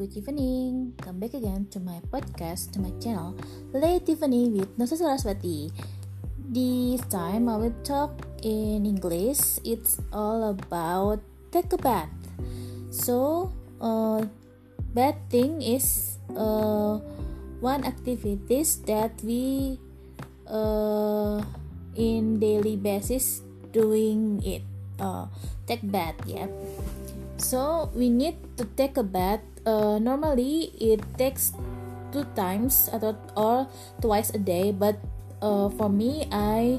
good evening. Come back again to my podcast, to my channel, Late Evening with Nusa Saraswati. This time I will talk in English. It's all about take a bath. So, uh, bad thing is uh, one activities that we uh, in daily basis doing it. Uh, take bath, yeah so we need to take a bath uh, normally it takes two times or, twice a day but uh, for me i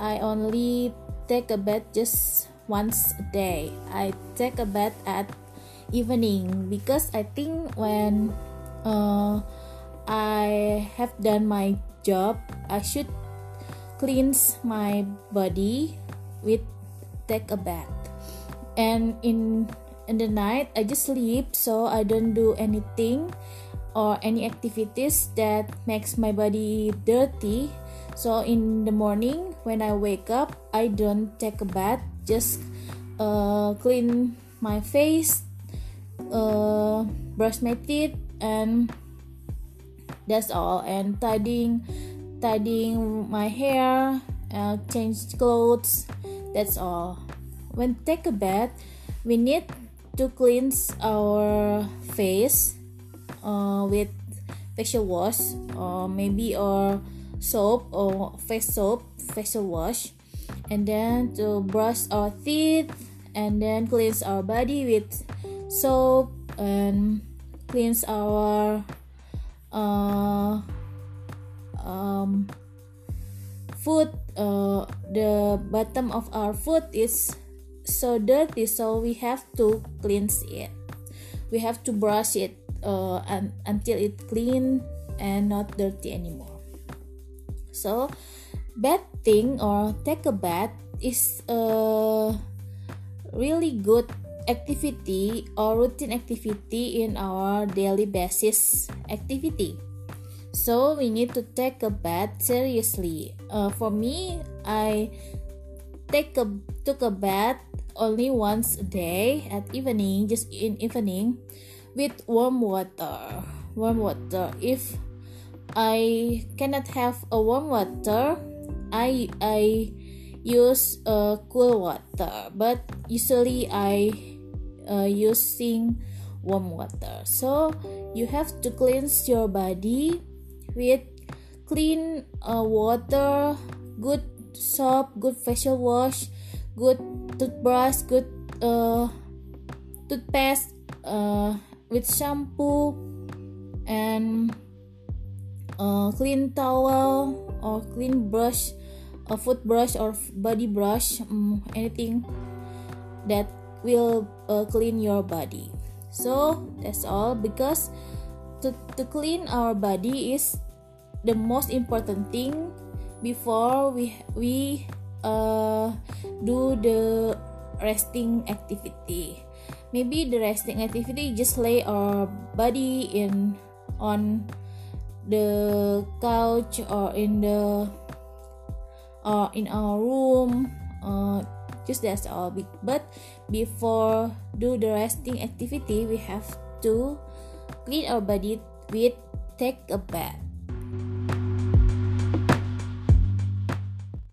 i only take a bath just once a day. I take a bath at evening because i think when uh, i have done my job i should cleanse my body with take a bath. And in in the night I just sleep so I don't do anything or any activities that makes my body dirty. So in the morning when I wake up I don't take a bath just uh, clean my face uh, brush my teeth and that's all. And tidying tidying my hair uh, change clothes that's all. When take a bath we need to cleanse our face uh, with facial wash or maybe or soap or face soap facial wash and then to brush our teeth and then cleanse our body with soap and cleanse our uh, um, foot uh, the bottom of our foot is so dirty so we have to cleanse it. We have to brush it uh, and, until it clean and not dirty anymore. So bath thing or take a bath is a really good activity or routine activity in our daily basis activity. So we need to take a bath seriously. Uh, for me i take a took a bath only once a day at evening, just in evening, with warm water. Warm water. If I cannot have a warm water, I I use uh, cool water. But usually I uh, using warm water. So you have to cleanse your body with clean uh, water, good soap, good facial wash, good toothbrush, good uh, toothpaste uh, with shampoo and uh, clean towel or clean brush, a foot brush or body brush, um, anything that will uh, clean your body. So that's all because to, to clean our body is the most important thing before we we uh, do the resting activity. Maybe the resting activity just lay our body in on the couch or in the or in our room uh, just that's all. But before do the resting activity we have to clean our body with take a bath